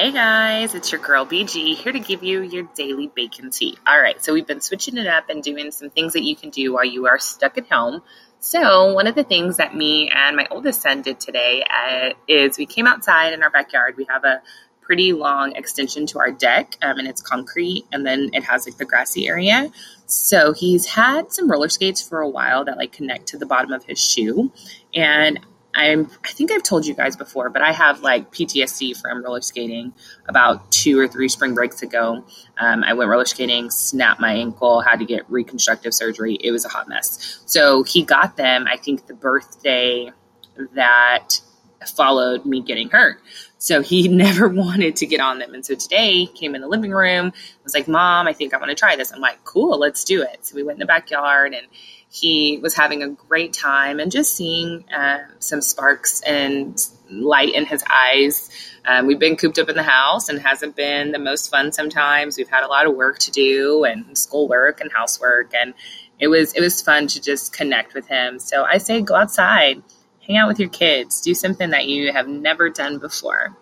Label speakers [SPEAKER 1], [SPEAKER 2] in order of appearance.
[SPEAKER 1] Hey guys, it's your girl BG here to give you your daily bacon tea. All right, so we've been switching it up and doing some things that you can do while you are stuck at home. So, one of the things that me and my oldest son did today uh, is we came outside in our backyard. We have a pretty long extension to our deck, um, and it's concrete, and then it has like the grassy area. So, he's had some roller skates for a while that like connect to the bottom of his shoe, and I'm I think I've told you guys before, but I have like PTSD from roller skating. About two or three spring breaks ago, um, I went roller skating, snapped my ankle, had to get reconstructive surgery. It was a hot mess. So he got them. I think the birthday that followed me getting hurt. So he never wanted to get on them. And so today came in the living room, was like, Mom, I think I want to try this. I'm like, cool, let's do it. So we went in the backyard and he was having a great time and just seeing uh, some sparks and light in his eyes. Um, we've been cooped up in the house and hasn't been the most fun sometimes. We've had a lot of work to do and schoolwork and housework and it was it was fun to just connect with him. So I say go outside, hang out with your kids, do something that you have never done before.